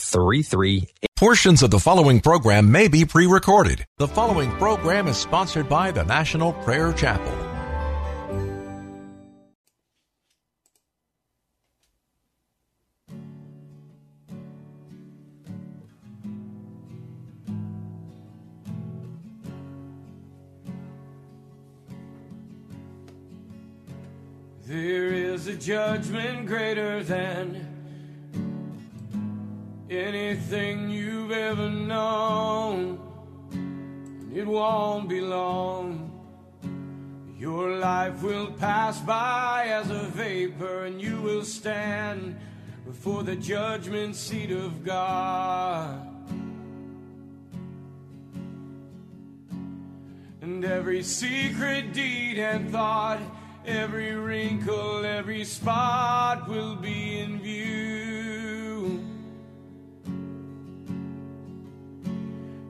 3 3. Portions of the following program may be pre recorded. The following program is sponsored by the National Prayer Chapel. There is a judgment greater than anything you've ever known. And it won't be long. Your life will pass by as a vapor, and you will stand before the judgment seat of God. And every secret deed and thought, every wrinkle, every spot will be in view.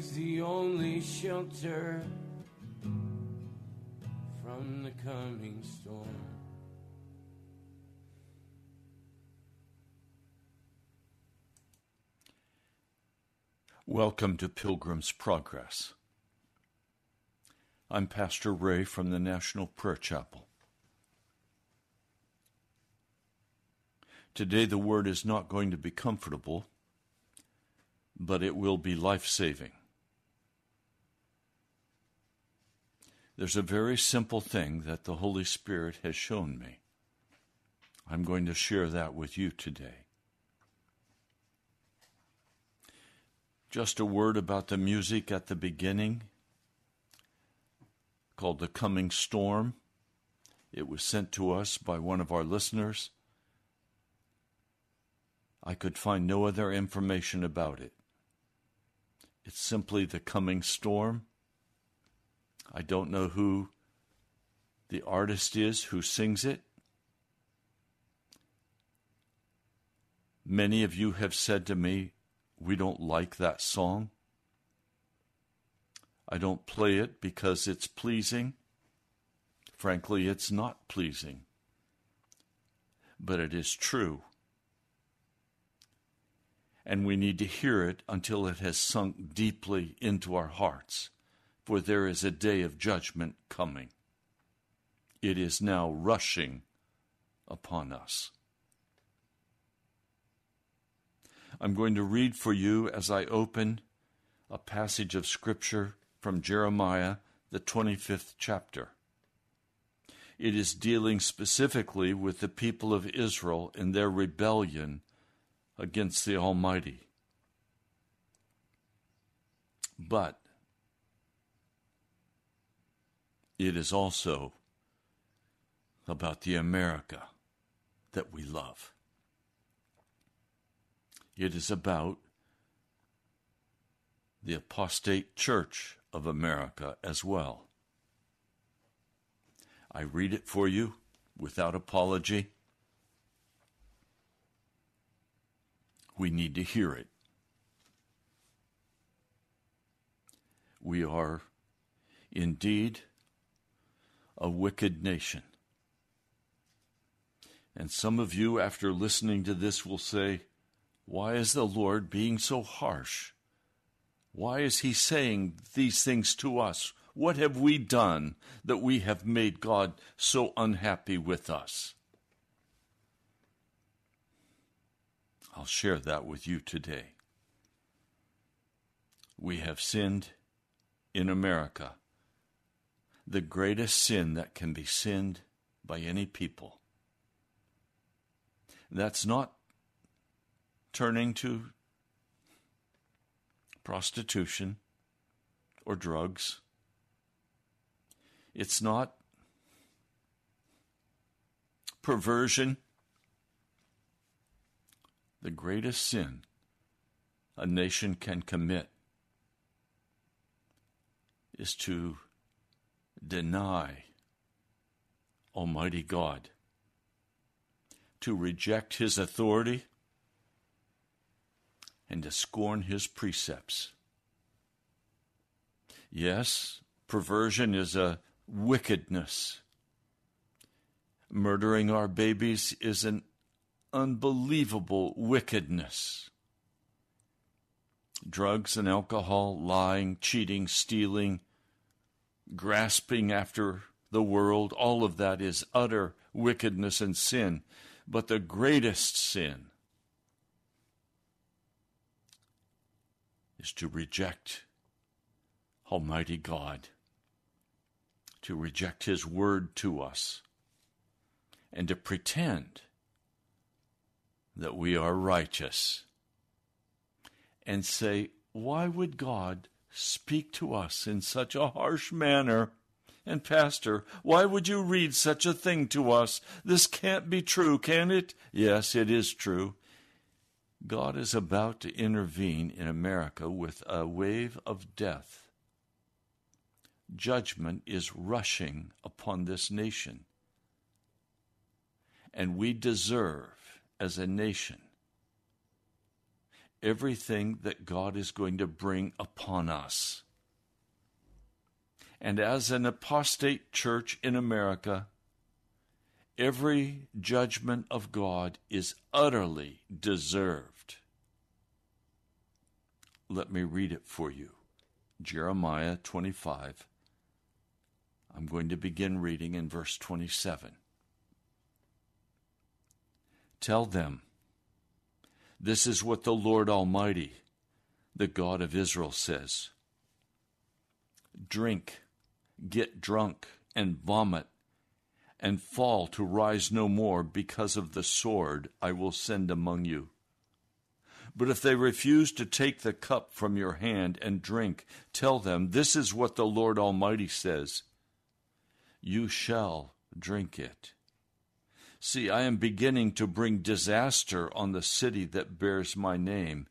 He's the only shelter from the coming storm. Welcome to Pilgrim's Progress. I'm Pastor Ray from the National Prayer Chapel. Today, the word is not going to be comfortable, but it will be life saving. There's a very simple thing that the Holy Spirit has shown me. I'm going to share that with you today. Just a word about the music at the beginning called The Coming Storm. It was sent to us by one of our listeners. I could find no other information about it. It's simply The Coming Storm. I don't know who the artist is who sings it. Many of you have said to me, We don't like that song. I don't play it because it's pleasing. Frankly, it's not pleasing. But it is true. And we need to hear it until it has sunk deeply into our hearts, for there is a day of judgment coming. It is now rushing upon us. I'm going to read for you as I open a passage of Scripture from Jeremiah, the 25th chapter. It is dealing specifically with the people of Israel in their rebellion against the Almighty. But it is also about the America that we love. It is about the apostate church of America as well. I read it for you without apology. We need to hear it. We are indeed a wicked nation. And some of you, after listening to this, will say, Why is the Lord being so harsh? Why is he saying these things to us? What have we done that we have made God so unhappy with us? I'll share that with you today. We have sinned in America, the greatest sin that can be sinned by any people. That's not turning to prostitution or drugs. It's not perversion. The greatest sin a nation can commit is to deny Almighty God, to reject His authority and to scorn his precepts. Yes, perversion is a wickedness. Murdering our babies is an unbelievable wickedness. Drugs and alcohol, lying, cheating, stealing, grasping after the world, all of that is utter wickedness and sin. But the greatest sin is to reject Almighty God, to reject His word to us, and to pretend that we are righteous and say, Why would God speak to us in such a harsh manner And, Pastor, why would you read such a thing to us? This can't be true, can it? Yes, it is true. God is about to intervene in America with a wave of death. Judgment is rushing upon this nation. And we deserve, as a nation, everything that God is going to bring upon us. And as an apostate church in America, every judgment of God is utterly deserved. Let me read it for you Jeremiah 25. I'm going to begin reading in verse 27. Tell them, this is what the Lord Almighty, the God of Israel, says Drink, get drunk, and vomit, and fall to rise no more because of the sword I will send among you. But if they refuse to take the cup from your hand and drink, tell them, This is what the Lord Almighty says You shall drink it. See, I am beginning to bring disaster on the city that bears my name.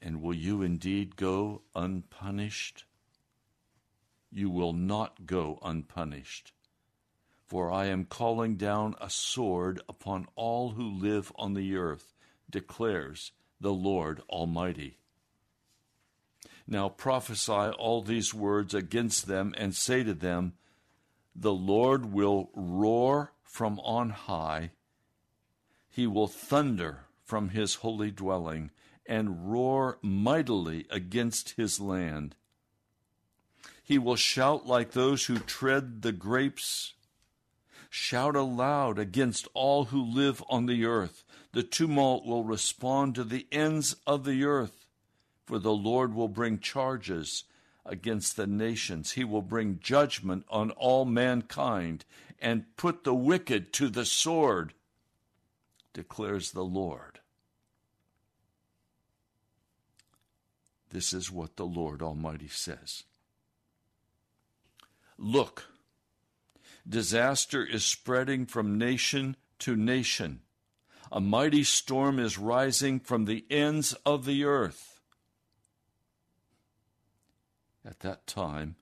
And will you indeed go unpunished? You will not go unpunished. For I am calling down a sword upon all who live on the earth, declares the Lord Almighty. Now prophesy all these words against them, and say to them, The Lord will roar from on high. He will thunder from his holy dwelling and roar mightily against his land. He will shout like those who tread the grapes. Shout aloud against all who live on the earth. The tumult will respond to the ends of the earth, for the Lord will bring charges against the nations. He will bring judgment on all mankind and put the wicked to the sword, declares the Lord. This is what the Lord Almighty says. Look, disaster is spreading from nation to nation. A mighty storm is rising from the ends of the earth. At that time,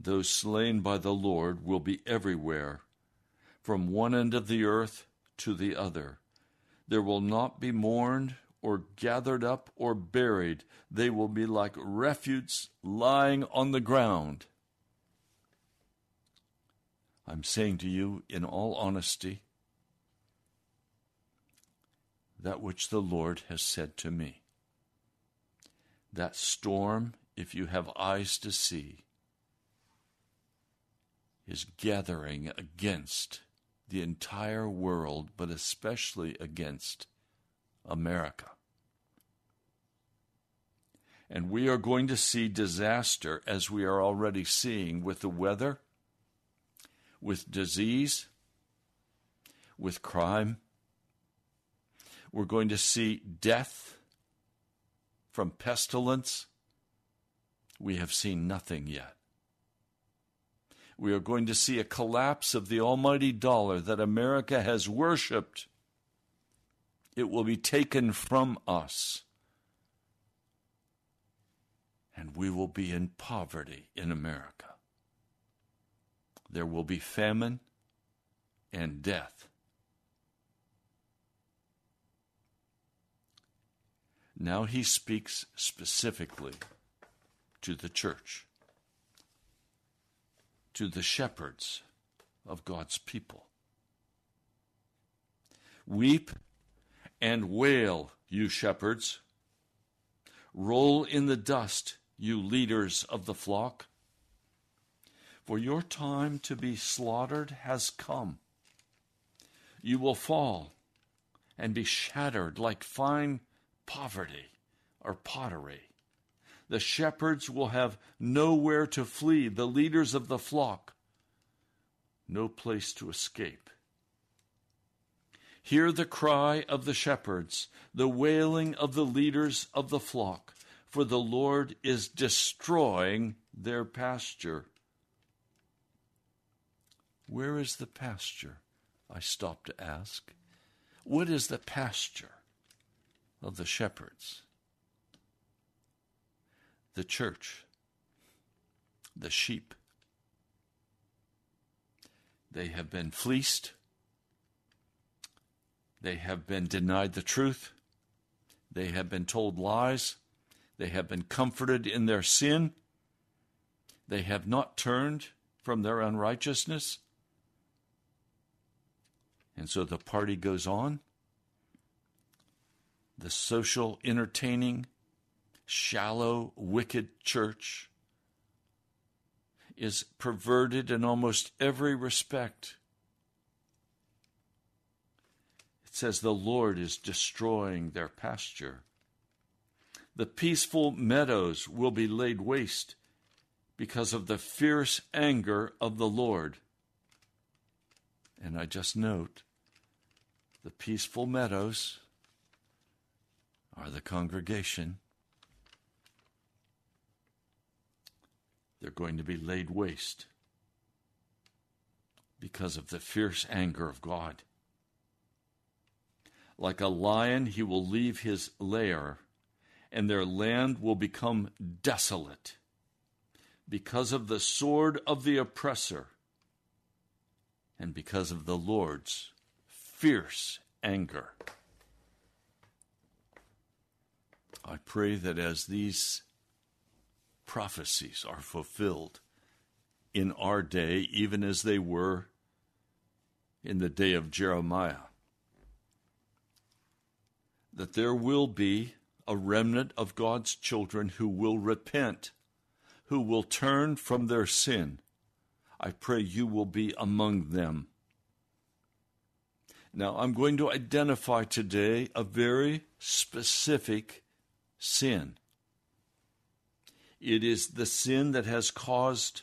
those slain by the Lord will be everywhere, from one end of the earth to the other. There will not be mourned or gathered up or buried. They will be like refuse lying on the ground. I'm saying to you in all honesty that which the Lord has said to me. That storm, if you have eyes to see, is gathering against the entire world, but especially against America. And we are going to see disaster as we are already seeing with the weather, with disease, with crime. We're going to see death from pestilence. We have seen nothing yet we are going to see a collapse of the almighty dollar that America has worshiped. It will be taken from us. And we will be in poverty in America. There will be famine and death. Now he speaks specifically to the church to the shepherds of God's people. Weep and wail, you shepherds. Roll in the dust, you leaders of the flock. For your time to be slaughtered has come. You will fall and be shattered like fine poverty or pottery. The shepherds will have nowhere to flee, the leaders of the flock, no place to escape. Hear the cry of the shepherds, the wailing of the leaders of the flock, for the Lord is destroying their pasture. Where is the pasture? I stop to ask. What is the pasture of the shepherds? The church, the sheep. They have been fleeced. They have been denied the truth. They have been told lies. They have been comforted in their sin. They have not turned from their unrighteousness. And so the party goes on. The social, entertaining, shallow, wicked church is perverted in almost every respect. It says the Lord is destroying their pasture. The peaceful meadows will be laid waste because of the fierce anger of the Lord. And I just note the peaceful meadows are the congregation. They're going to be laid waste because of the fierce anger of God. Like a lion, he will leave his lair, and their land will become desolate because of the sword of the oppressor and because of the Lord's fierce anger. I pray that as these prophecies are fulfilled in our day, even as they were in the day of Jeremiah, that there will be a remnant of God's children who will repent who will turn from their sin. I pray you will be among them. Now, I'm going to identify today a very specific sin. It is the sin that has caused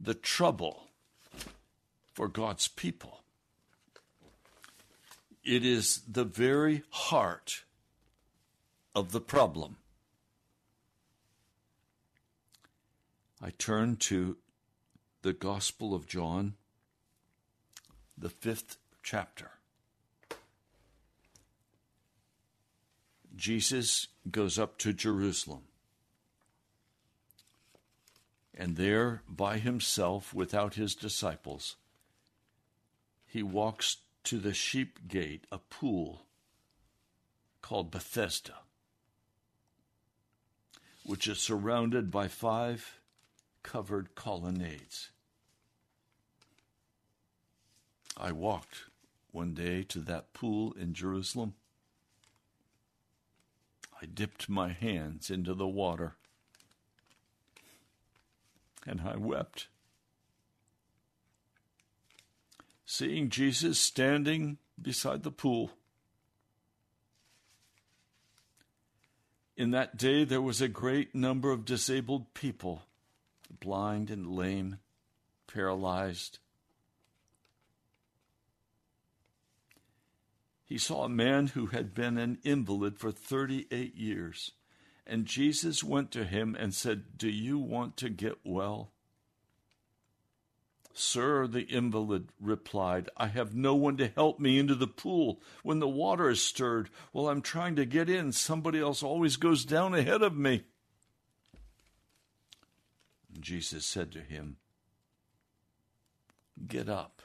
the trouble for God's people. It is the very heart of the problem. I turn to the Gospel of John, the fifth chapter. Jesus goes up to Jerusalem. And there, by himself, without his disciples, he walks to the sheep gate, a pool called Bethesda, which is surrounded by five covered colonnades. I walked one day to that pool in Jerusalem. I dipped my hands into the water and I wept. Seeing Jesus standing beside the pool. In that day, there was a great number of disabled people blind and lame, paralyzed. He saw a man who had been an invalid for 38 years. And Jesus went to him and said, Do you want to get well? Sir, the invalid replied, I have no one to help me into the pool when the water is stirred. While I'm trying to get in, somebody else always goes down ahead of me. Jesus said to him, Get up,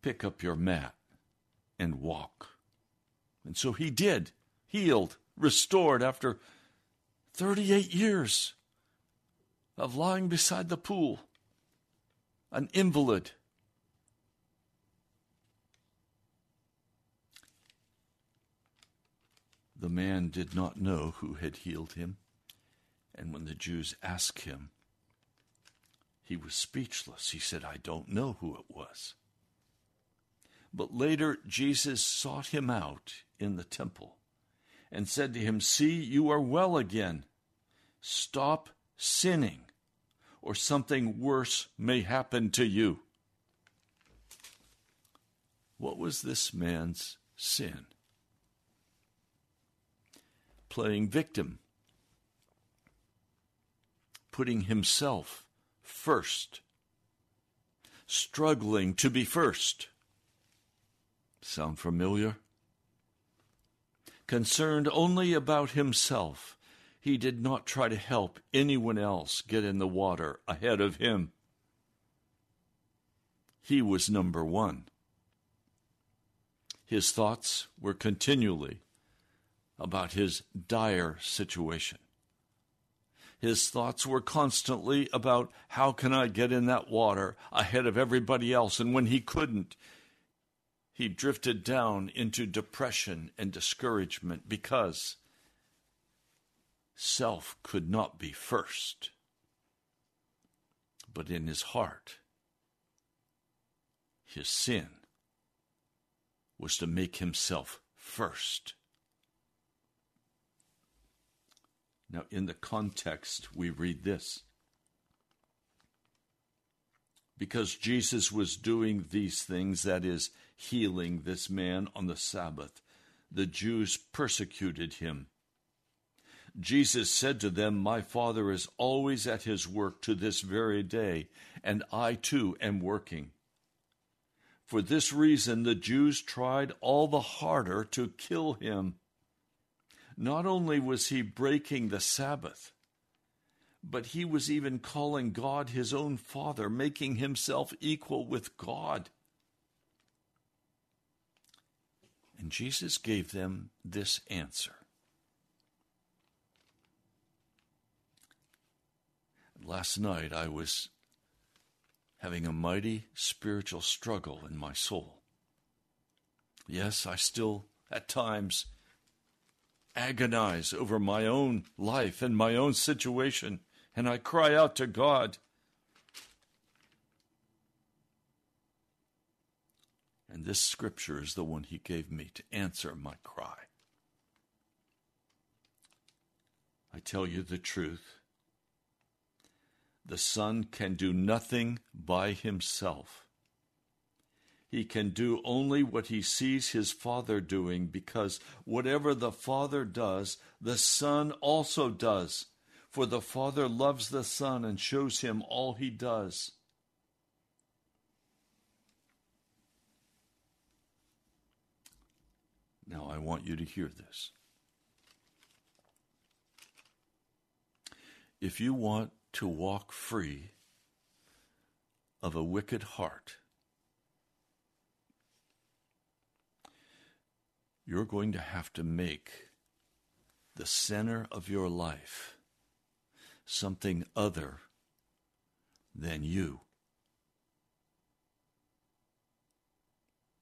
pick up your mat, and walk. And so he did, healed, restored after 38 years of lying beside the pool, an invalid. The man did not know who had healed him. And when the Jews asked him, he was speechless. He said, I don't know who it was. But later, Jesus sought him out in the temple and said to him, See, you are well again. Stop sinning, or something worse may happen to you. What was this man's sin? Playing victim putting himself first. struggling to be first. Sound familiar? Concerned only about himself, he did not try to help anyone else get in the water ahead of him. He was number one. His thoughts were continually about his dire situation. His thoughts were constantly about how can I get in that water ahead of everybody else. And when he couldn't, he drifted down into depression and discouragement because self could not be first. But in his heart, his sin was to make himself first. Now, in the context, we read this. Because Jesus was doing these things, that is, healing this man on the Sabbath, the Jews persecuted him. Jesus said to them, My Father is always at his work to this very day, and I too am working. For this reason, the Jews tried all the harder to kill him. Not only was he breaking the Sabbath, but he was even calling God his own Father, making himself equal with God. And Jesus gave them this answer. Last night I was having a mighty spiritual struggle in my soul. Yes, I still at times agonize over my own life and my own situation, and I cry out to God. And this scripture is the one He gave me to answer my cry. I tell you the truth. The Son can do nothing by himself. He can do only what he sees his Father doing because whatever the Father does, the Son also does. For the Father loves the Son and shows him all he does. Now, I want you to hear this. If you want to walk free of a wicked heart, you're going to have to make the center of your life something other than you.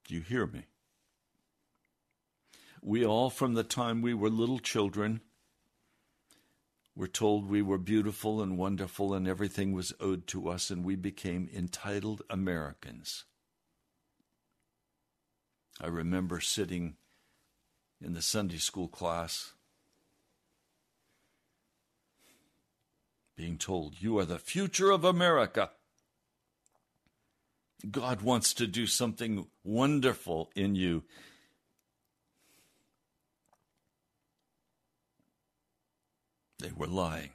Do you hear me? We all, from the time we were little children, were told we were beautiful and wonderful and everything was owed to us, and we became entitled Americans. I remember sitting in the Sunday school class being told, You are the future of America. God wants to do something wonderful in you. They were lying.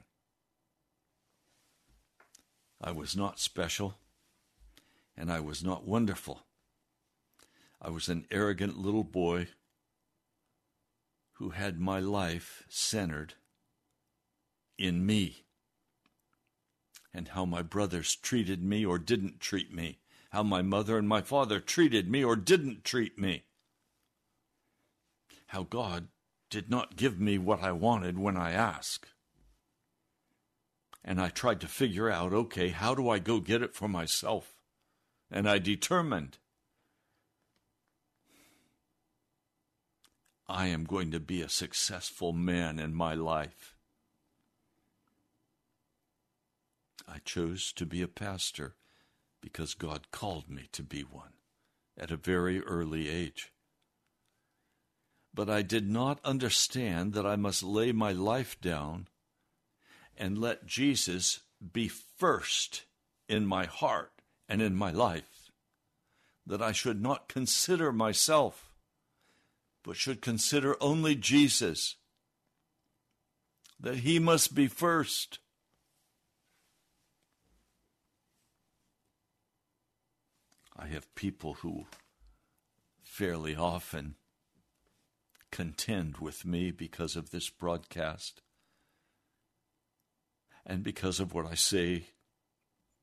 I was not special, and I was not wonderful. I was an arrogant little boy who had my life centered in me and how my brothers treated me or didn't treat me, how my mother and my father treated me or didn't treat me, how God did not give me what I wanted when I asked. And I tried to figure out okay, how do I go get it for myself? And I determined I am going to be a successful man in my life. I chose to be a pastor because God called me to be one at a very early age. But I did not understand that I must lay my life down and let Jesus be first in my heart and in my life, that I should not consider myself but should consider only Jesus, that he must be first. I have people who fairly often contend with me because of this broadcast and because of what I say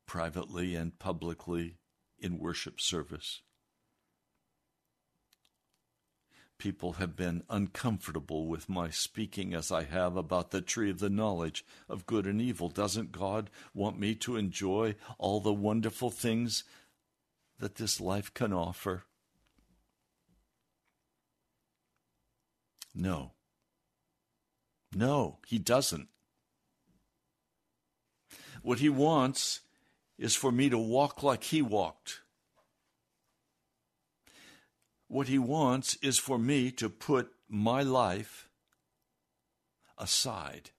privately and publicly in worship service. People have been uncomfortable with my speaking as I have about the tree of the knowledge of good and evil. Doesn't God want me to enjoy all the wonderful things that this life can offer? No. No, He doesn't. What He wants is for me to walk like He walked. What He wants is for me to put my life aside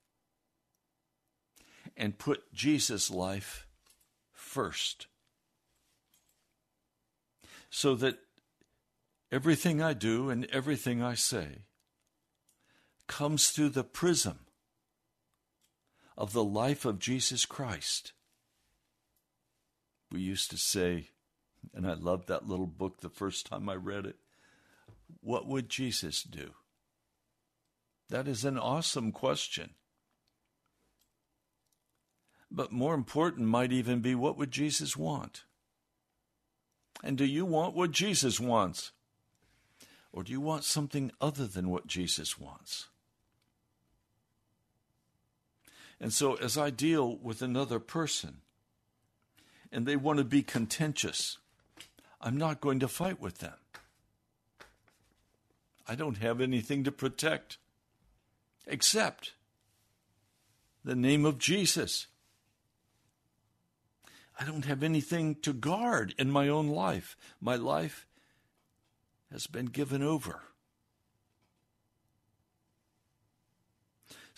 and put Jesus' life first. So that everything I do and everything I say comes through the prism of the life of Jesus Christ. We used to say, and I loved that little book the first time I read it, what would Jesus do? That is an awesome question. But more important might even be what would Jesus want? And do you want what Jesus wants? Or do you want something other than what Jesus wants? And so, as I deal with another person and they want to be contentious, I'm not going to fight with them. I don't have anything to protect except the name of Jesus. I don't have anything to guard in my own life. My life has been given over.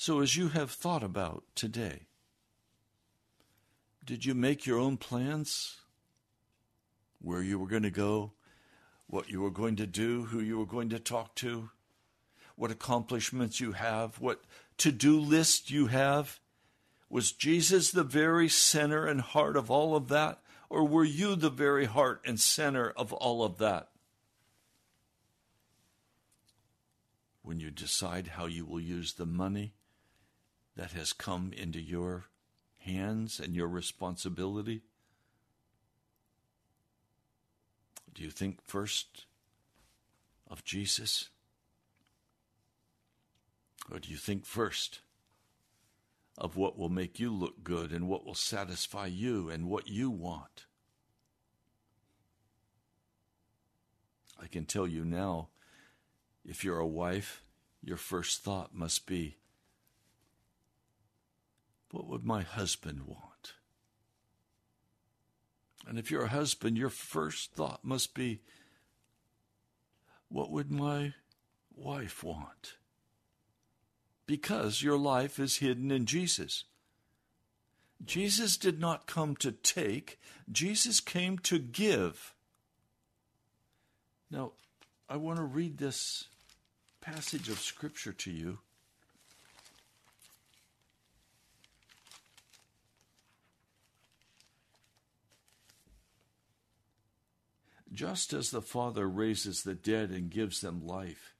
So, as you have thought about today, did you make your own plans? Where you were going to go, what you were going to do, who you were going to talk to, what accomplishments you have, what to do list you have? Was Jesus the very center and heart of all of that? Or were you the very heart and center of all of that? When you decide how you will use the money, that has come into your hands and your responsibility? Do you think first of Jesus? Or do you think first of what will make you look good and what will satisfy you and what you want? I can tell you now, if you're a wife, your first thought must be what would my husband want? And if you're a husband, your first thought must be, what would my wife want? Because your life is hidden in Jesus. Jesus did not come to take, Jesus came to give. Now, I want to read this passage of Scripture to you just as the Father raises the dead and gives them life.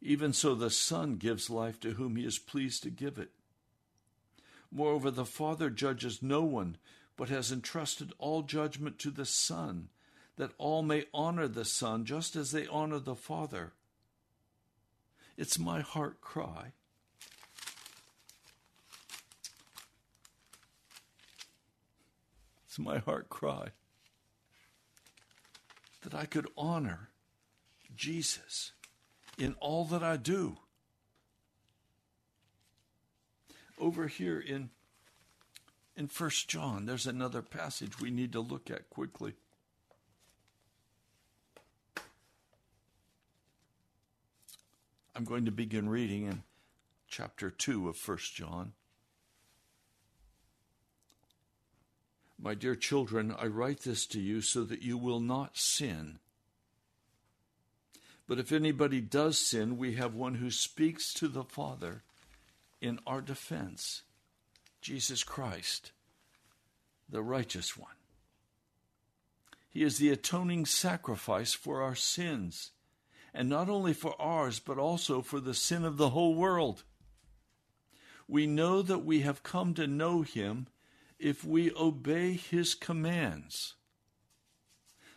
Even so, the Son gives life to whom he is pleased to give it. Moreover, the Father judges no one, but has entrusted all judgment to the Son, that all may honor the Son just as they honor the Father. It's my heart cry. It's my heart cry that I could honor Jesus in all that I do. Over here in in 1 John, there's another passage we need to look at quickly. I'm going to begin reading in chapter 2 of 1 John. My dear children, I write this to you so that you will not sin. But if anybody does sin, we have one who speaks to the Father in our defense Jesus Christ, the righteous one. He is the atoning sacrifice for our sins, and not only for ours, but also for the sin of the whole world. We know that we have come to know Him if we obey His commands.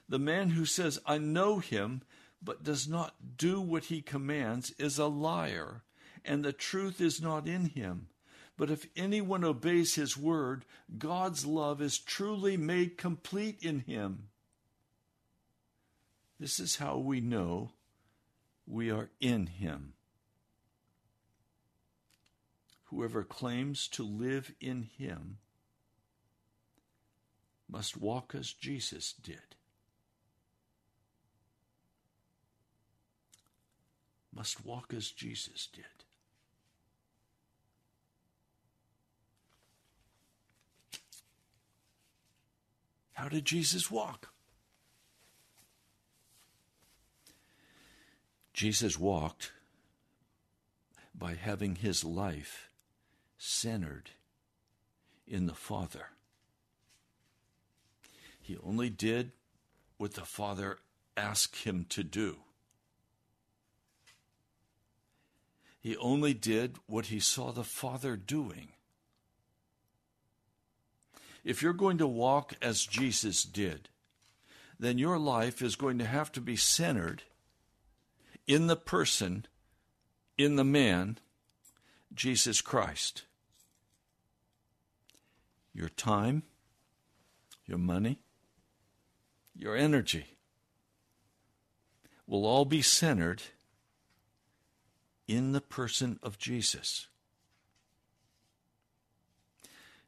The man who says, I know Him, but does not do what He commands is a liar, and the truth is not in him. But if anyone obeys his word, God's love is truly made complete in him. This is how we know we are in him. Whoever claims to live in him must walk as Jesus did. Must walk as Jesus did. How did Jesus walk? Jesus walked by having his life centered in the Father. He only did what the Father asked him to do. He only did what he saw the Father doing. If you're going to walk as Jesus did, then your life is going to have to be centered in the person, in the man, Jesus Christ. Your time, your money, your energy will all be centered in the person of Jesus.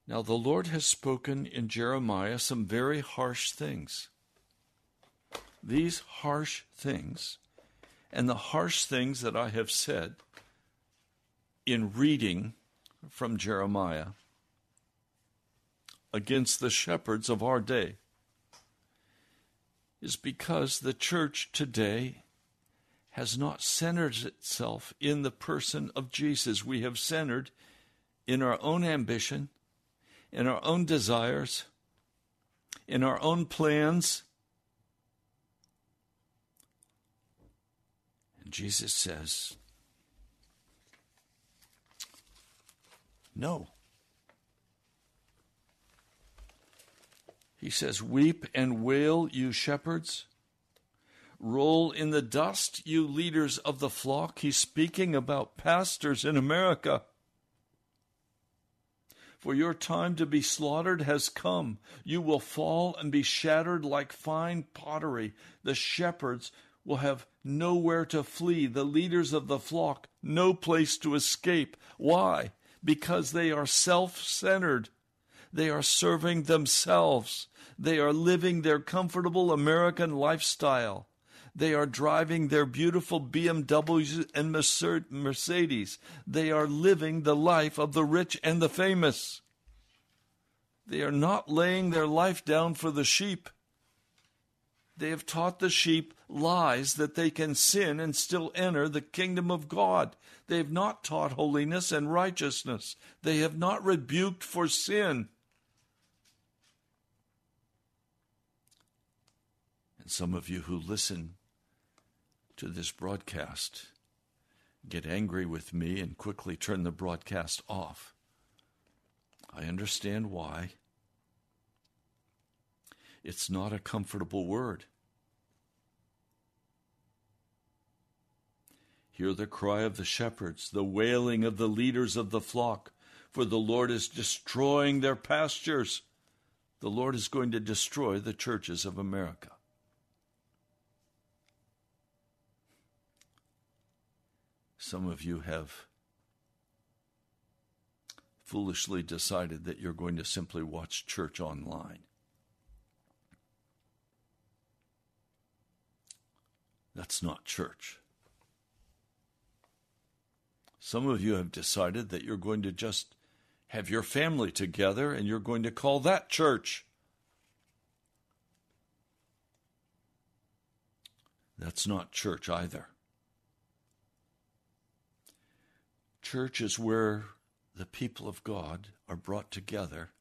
Now, the Lord has spoken in Jeremiah some very harsh things. These harsh things, and the harsh things that I have said in reading from Jeremiah against the shepherds of our day, is because the church today has not centered itself in the person of Jesus. We have centered in our own ambition in our own desires, in our own plans. And Jesus says, No. He says, Weep and wail, you shepherds. Roll in the dust, you leaders of the flock. He's speaking about pastors in America for your time to be slaughtered has come. You will fall and be shattered like fine pottery. The shepherds will have nowhere to flee, the leaders of the flock no place to escape. Why? Because they are self centered. They are serving themselves. They are living their comfortable American lifestyle. They are driving their beautiful BMWs and Mercedes. They are living the life of the rich and the famous. They are not laying their life down for the sheep. They have taught the sheep lies that they can sin and still enter the kingdom of God. They have not taught holiness and righteousness. They have not rebuked for sin. Some of you who listen to this broadcast get angry with me and quickly turn the broadcast off. I understand why. It's not a comfortable word. Hear the cry of the shepherds, the wailing of the leaders of the flock, for the Lord is destroying their pastures. The Lord is going to destroy the churches of America. Some of you have foolishly decided that you're going to simply watch church online. That's not church. Some of you have decided that you're going to just have your family together and you're going to call that church. That's not church either. Church is where the people of God are brought together,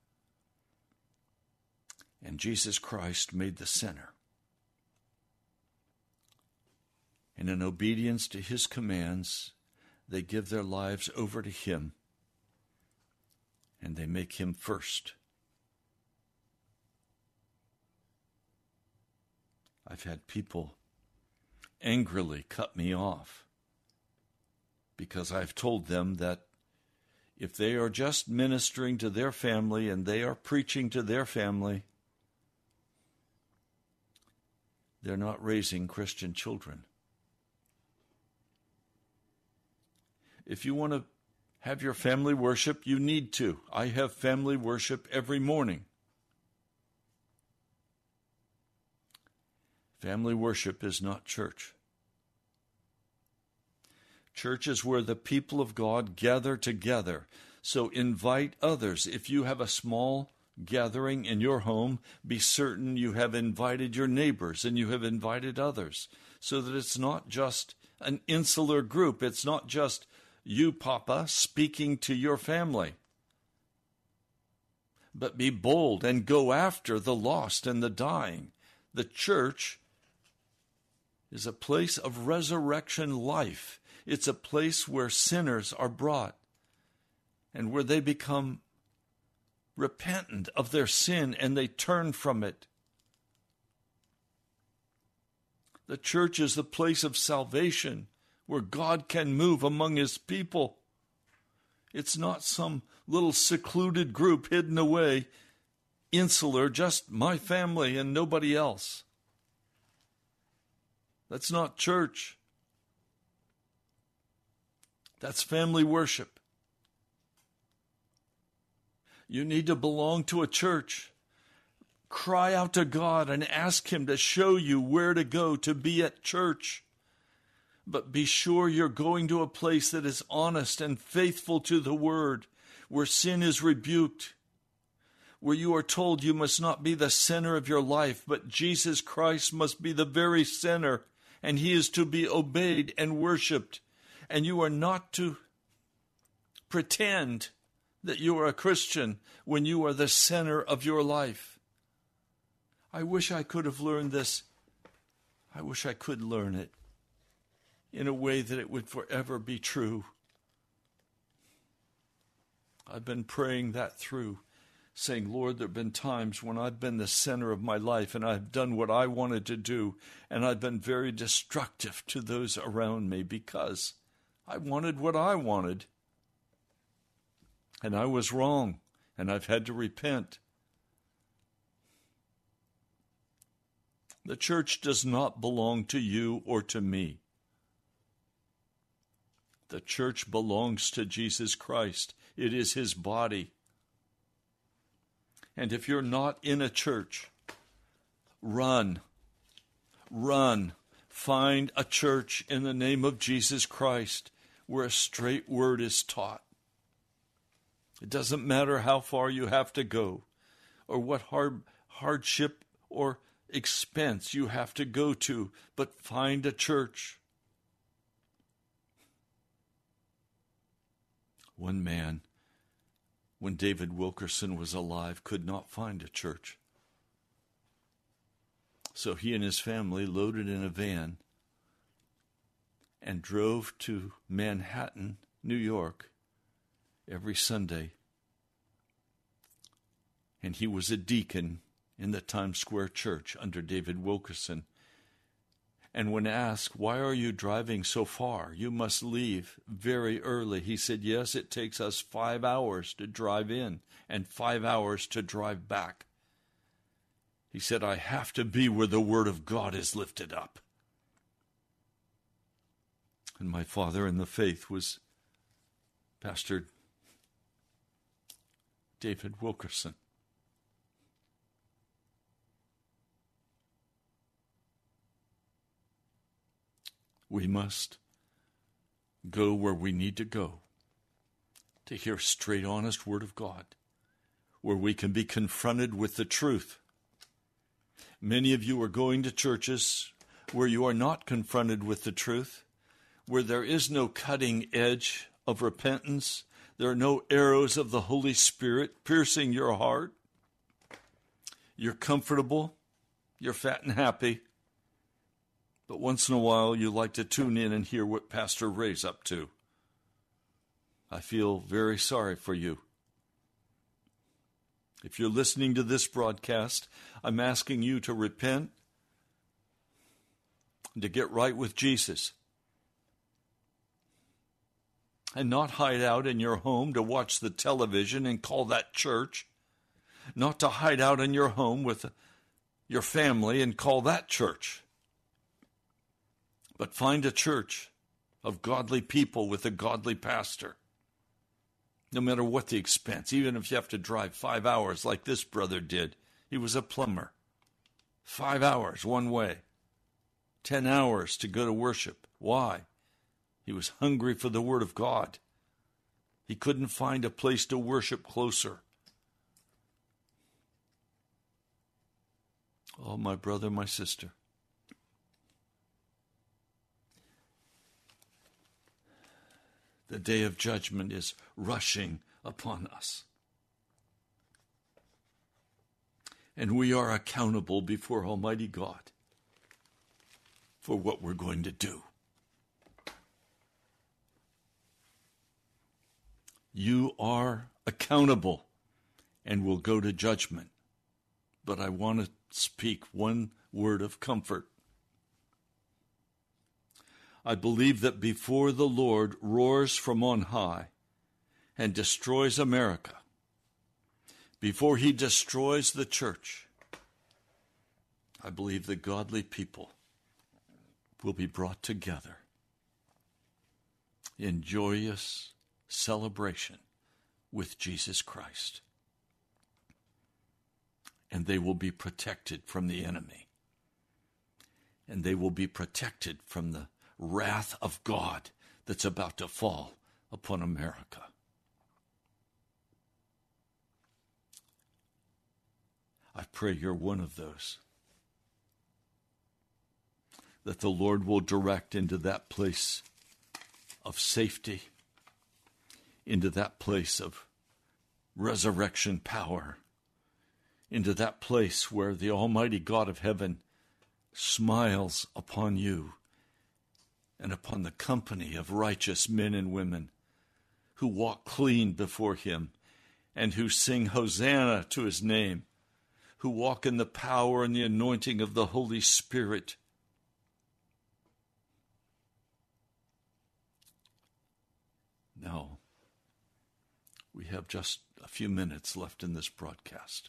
and Jesus Christ made the center. And in obedience to his commands, they give their lives over to him and they make him first. I've had people angrily cut me off because I've told them that if they are just ministering to their family and they are preaching to their family, they're not raising Christian children. If you want to have your family worship, you need to. I have family worship every morning. Family worship is not church. Church is where the people of God gather together. So invite others. If you have a small gathering in your home, be certain you have invited your neighbors and you have invited others so that it's not just an insular group. It's not just you, Papa, speaking to your family. But be bold and go after the lost and the dying. The church is a place of resurrection life. It's a place where sinners are brought and where they become repentant of their sin and they turn from it. The church is the place of salvation where God can move among his people. It's not some little secluded group hidden away, insular, just my family and nobody else. That's not church. That's family worship. You need to belong to a church. Cry out to God and ask Him to show you where to go to be at church. But be sure you're going to a place that is honest and faithful to the Word, where sin is rebuked, where you are told you must not be the center of your life, but Jesus Christ must be the very center and he is to be obeyed and worshiped. And you are not to pretend that you are a Christian when you are the center of your life. I wish I could have learned this. I wish I could learn it in a way that it would forever be true. I've been praying that through saying, Lord, there have been times when I've been the center of my life and I've done what I wanted to do, and I've been very destructive to those around me because I wanted what I wanted. And I was wrong, and I've had to repent. The church does not belong to you or to me. The church belongs to Jesus Christ. It is his body. And if you're not in a church, run. Run. Find a church in the name of Jesus Christ where a straight word is taught. It doesn't matter how far you have to go or what hard, hardship or expense you have to go to, but find a church. One man when David Wilkerson was alive, could not find a church. So he and his family loaded in a van and drove to Manhattan, New York, every Sunday. And he was a deacon in the Times Square church under David Wilkerson. And when asked, Why are you driving so far? You must leave very early. He said, Yes, it takes us five hours to drive in and five hours to drive back. He said, I have to be where the Word of God is lifted up. And my father in the faith was Pastor David Wilkerson. We must go where we need to go to hear straight, honest Word of God, where we can be confronted with the truth. Many of you are going to churches where you are not confronted with the truth, where there is no cutting edge of repentance, there are no arrows of the Holy Spirit piercing your heart. You're comfortable, you're fat and happy, But once in a while, you like to tune in and hear what Pastor Ray's up to. I feel very sorry for you. If you're listening to this broadcast, I'm asking you to repent to get right with Jesus. And not hide out in your home to watch the television and call that church. Not to hide out in your home with your family and call that church. But find a church of godly people with a godly pastor. No matter what the expense, even if you have to drive five hours like this brother did. He was a plumber. Five hours one way. Ten hours to go to worship. Why? He was hungry for the Word of God. He couldn't find a place to worship closer. Oh, my brother, my sister. The day of judgment is rushing upon us. And we are accountable before Almighty God for what we're going to do. You are accountable and will go to judgment. But I want to speak one word of comfort. I believe that before the Lord roars from on high and destroys America, before he destroys the church, I believe the godly people will be brought together in joyous celebration with Jesus Christ and they will be protected from the enemy. And they will be protected from the wrath of God that's about to fall upon America. I pray you're one of those. That the Lord will direct into that place of safety, into that place of resurrection power into that place where the Almighty God of heaven smiles upon you and upon the company of righteous men and women who walk clean before Him and who sing Hosanna to His name, who walk in the power and the anointing of the Holy Spirit. Now, we have just a few minutes left in this broadcast.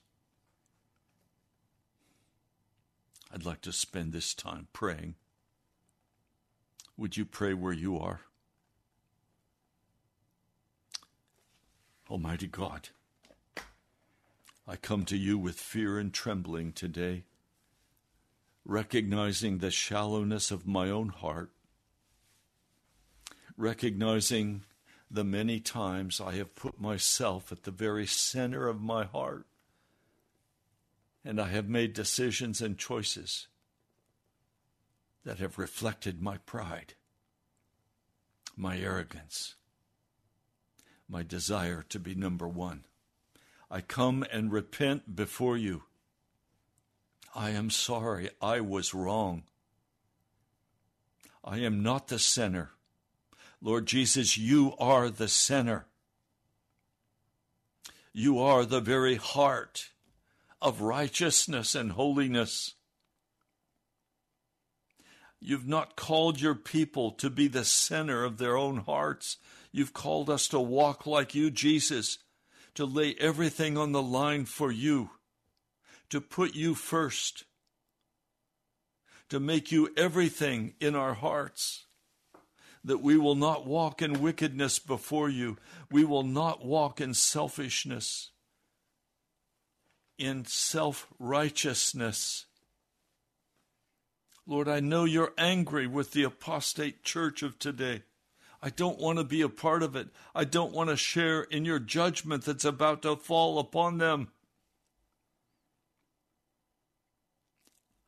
I'd like to spend this time praying. Would you pray where you are? Almighty God, I come to you with fear and trembling today, recognizing the shallowness of my own heart, recognizing the many times I have put myself at the very center of my heart and I have made decisions and choices that have reflected my pride, my arrogance, my desire to be number one. I come and repent before you. I am sorry I was wrong. I am not the center. Lord Jesus, you are the center. You are the very heart of righteousness and holiness. You've not called your people to be the center of their own hearts. You've called us to walk like you, Jesus, to lay everything on the line for you, to put you first, to make you everything in our hearts. That we will not walk in wickedness before you. We will not walk in selfishness in self righteousness. Lord, I know you're angry with the apostate church of today. I don't want to be a part of it. I don't want to share in your judgment that's about to fall upon them.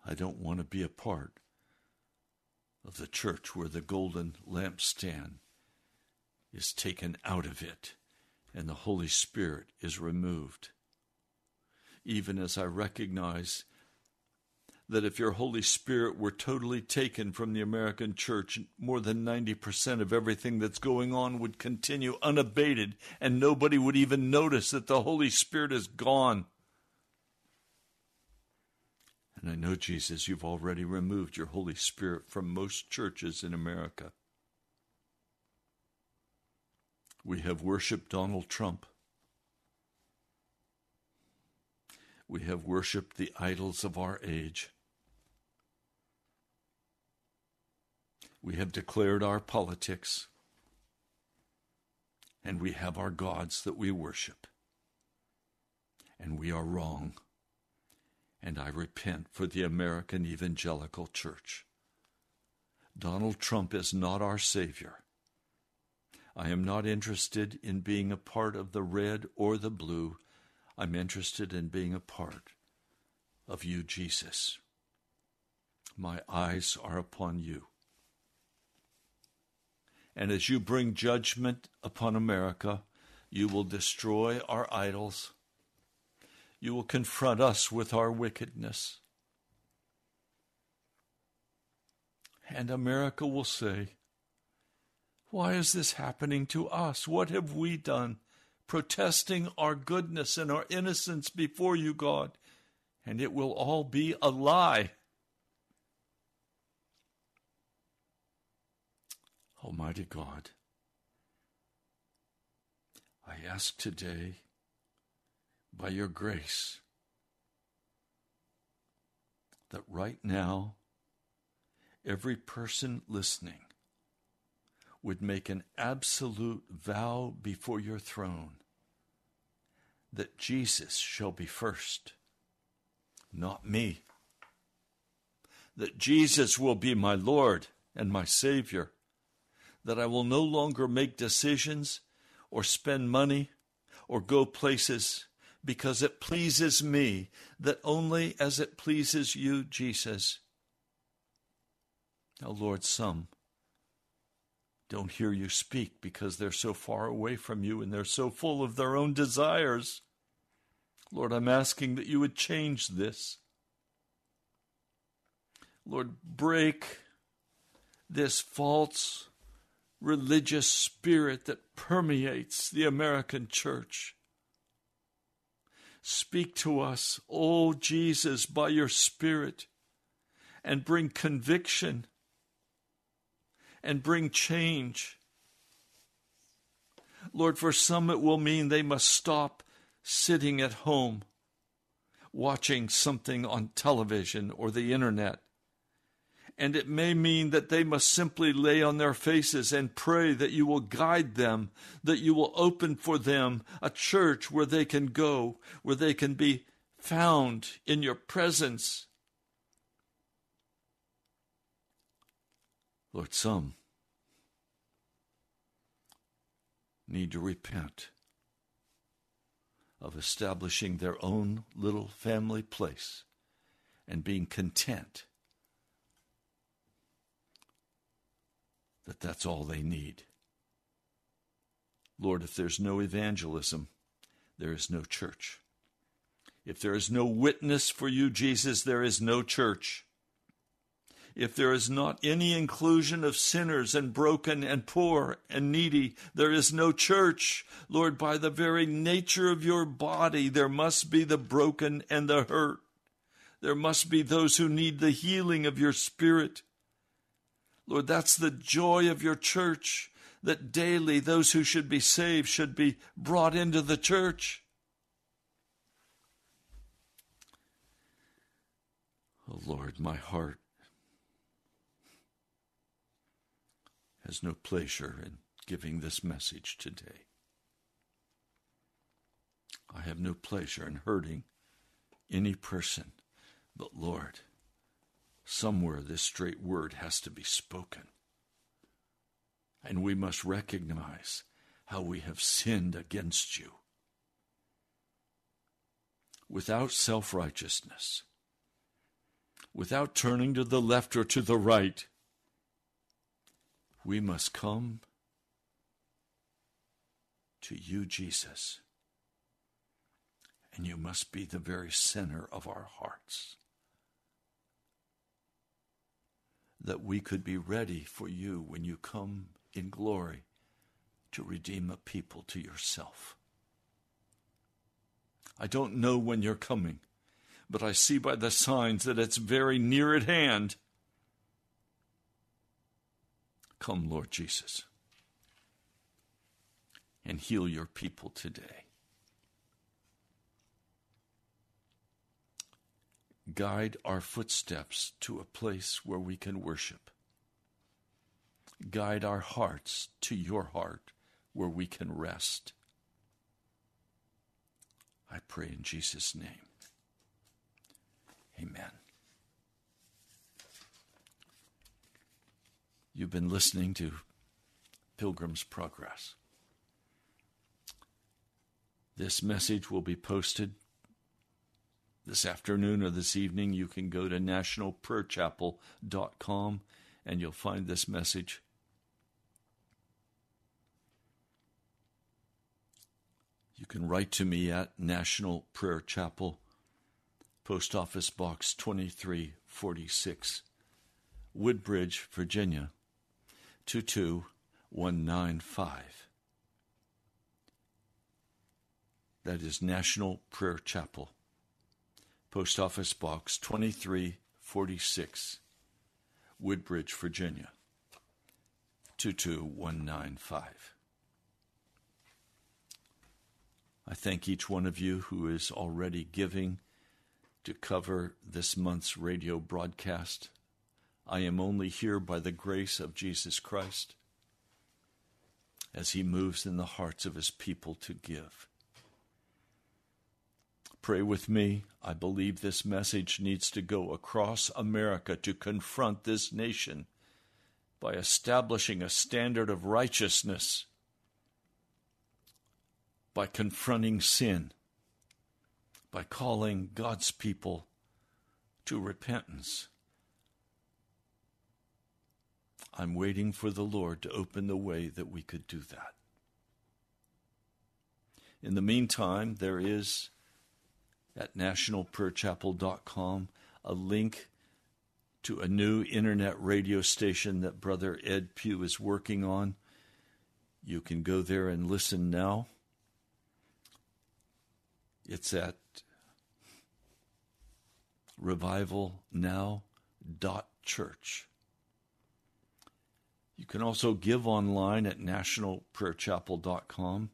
I don't want to be a part of the church where the golden lampstand is taken out of it and the Holy Spirit is removed even as I recognize that if your Holy Spirit were totally taken from the American church, more than 90% of everything that's going on would continue unabated, and nobody would even notice that the Holy Spirit is gone. And I know, Jesus, you've already removed your Holy Spirit from most churches in America. We have worshiped Donald Trump. We have worshiped the idols of our age. We have declared our politics, and we have our gods that we worship. And we are wrong. And I repent for the American Evangelical Church. Donald Trump is not our Savior. I am not interested in being a part of the red or the blue. I'm interested in being a part of you, Jesus. My eyes are upon you. And as you bring judgment upon America, you will destroy our idols. You will confront us with our wickedness. And America will say, Why is this happening to us? What have we done? Protesting our goodness and our innocence before you, God. And it will all be a lie. Almighty God, I ask today, by your grace, that right now, every person listening would make an absolute vow before your throne that Jesus shall be first, not me. That Jesus will be my Lord and my Savior that I will no longer make decisions or spend money or go places because it pleases me, that only as it pleases you, Jesus. Now, Lord, some don't hear you speak because they're so far away from you and they're so full of their own desires. Lord, I'm asking that you would change this. Lord, break this false religious spirit that permeates the American church. Speak to us, O oh Jesus, by your Spirit, and bring conviction and bring change. Lord, for some it will mean they must stop sitting at home watching something on television or the internet and it may mean that they must simply lay on their faces and pray that you will guide them, that you will open for them a church where they can go, where they can be found in your presence. Lord, some need to repent of establishing their own little family place and being content that that's all they need. Lord, if there's no evangelism, there is no church. If there is no witness for you, Jesus, there is no church. If there is not any inclusion of sinners and broken and poor and needy, there is no church. Lord, by the very nature of your body, there must be the broken and the hurt. There must be those who need the healing of your spirit. Lord, that's the joy of your church, that daily those who should be saved should be brought into the church. Oh Lord, my heart has no pleasure in giving this message today. I have no pleasure in hurting any person, but Lord, Somewhere this straight word has to be spoken. And we must recognize how we have sinned against you. Without self righteousness, without turning to the left or to the right, we must come to you, Jesus. And you must be the very center of our hearts. That we could be ready for you when you come in glory to redeem a people to yourself. I don't know when you're coming, but I see by the signs that it's very near at hand. Come, Lord Jesus, and heal your people today. Guide our footsteps to a place where we can worship. Guide our hearts to your heart where we can rest. I pray in Jesus' name. Amen. You've been listening to Pilgrim's Progress. This message will be posted this afternoon or this evening. You can go to nationalprayerchapel.com and you'll find this message. You can write to me at National Prayer Chapel, Post Office Box 2346, Woodbridge, Virginia 22195. That is National Prayer Chapel, Post Office Box 2346, Woodbridge, Virginia 22195. I thank each one of you who is already giving to cover this month's radio broadcast. I am only here by the grace of Jesus Christ as he moves in the hearts of his people to give. Pray with me. I believe this message needs to go across America to confront this nation by establishing a standard of righteousness, by confronting sin, by calling God's people to repentance. I'm waiting for the Lord to open the way that we could do that. In the meantime, there is at nationalprayerchapel.com a link to a new internet radio station that Brother Ed Pugh is working on. You can go there and listen now. It's at revivalnow.church. You can also give online at nationalprayerchapel.com.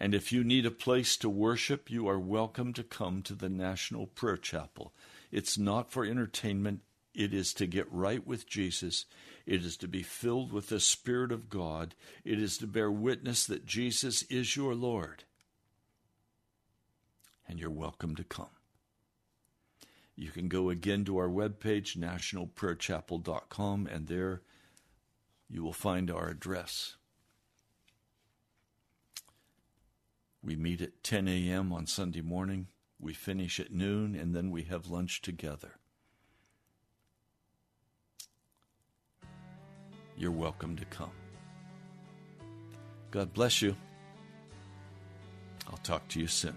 And if you need a place to worship, you are welcome to come to the National Prayer Chapel. It's not for entertainment, it is to get right with Jesus. It is to be filled with the Spirit of God. It is to bear witness that Jesus is your Lord. And you're welcome to come. You can go again to our webpage, nationalprayerchapel.com, and there you will find our address. We meet at 10 a.m. on Sunday morning. We finish at noon, and then we have lunch together. You're welcome to come. God bless you. I'll talk to you soon.